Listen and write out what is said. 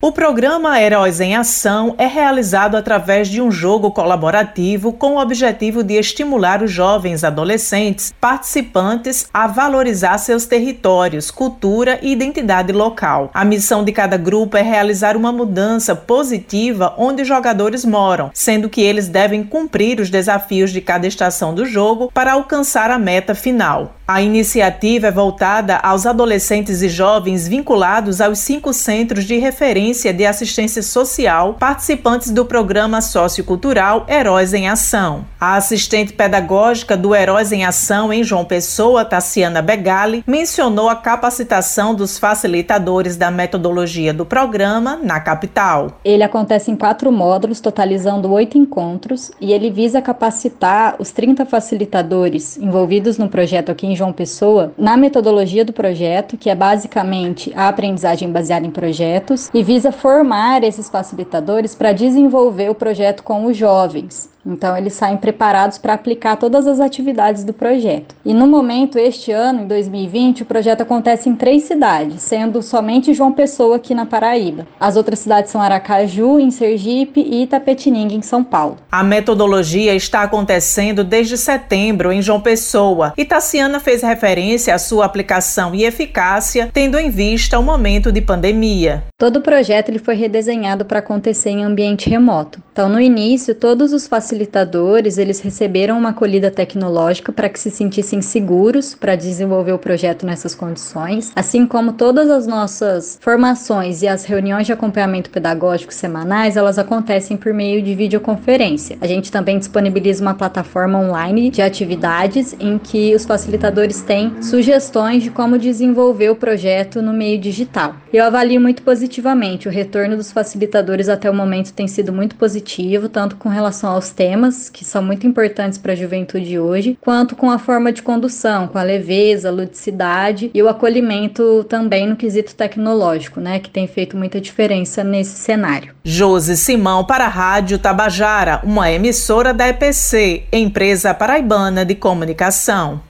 O programa Heróis em Ação é realizado através de um jogo colaborativo com o objetivo de estimular os jovens adolescentes participantes a valorizar seus territórios, cultura e identidade local. A missão de cada grupo é realizar uma mudança positiva onde os jogadores moram, sendo que eles devem cumprir os desafios de cada estação do jogo para alcançar a meta final. A iniciativa é voltada aos adolescentes e jovens vinculados aos cinco centros de referência de assistência social participantes do programa sociocultural Heróis em Ação. A assistente pedagógica do Heróis em Ação em João Pessoa, Tassiana Begali, mencionou a capacitação dos facilitadores da metodologia do programa na capital. Ele acontece em quatro módulos, totalizando oito encontros, e ele visa capacitar os 30 facilitadores envolvidos no projeto aqui em João Pessoa na metodologia do projeto, que é basicamente a aprendizagem baseada em projetos, e visa formar esses facilitadores para desenvolver o projeto com os jovens. Então, eles saem preparados para aplicar todas as atividades do projeto. E no momento, este ano, em 2020, o projeto acontece em três cidades, sendo somente João Pessoa aqui na Paraíba. As outras cidades são Aracaju, em Sergipe e Itapetininga, em São Paulo. A metodologia está acontecendo desde setembro em João Pessoa e Tassiana fez referência à sua aplicação e eficácia, tendo em vista o momento de pandemia. Todo o projeto ele foi redesenhado para acontecer em ambiente remoto. Então, no início, todos os facilitadores eles receberam uma acolhida tecnológica para que se sentissem seguros para desenvolver o projeto nessas condições, assim como todas as nossas formações e as reuniões de acompanhamento pedagógico semanais, elas acontecem por meio de videoconferência. A gente também disponibiliza uma plataforma online de atividades em que os facilitadores têm sugestões de como desenvolver o projeto no meio digital. Eu avalio muito positivamente o retorno dos facilitadores até o momento tem sido muito positivo, tanto com relação aos temas, que são muito importantes para a juventude hoje, quanto com a forma de condução, com a leveza, a ludicidade e o acolhimento também no quesito tecnológico, né, que tem feito muita diferença nesse cenário. Josi Simão para a Rádio Tabajara, uma emissora da EPC, empresa paraibana de comunicação.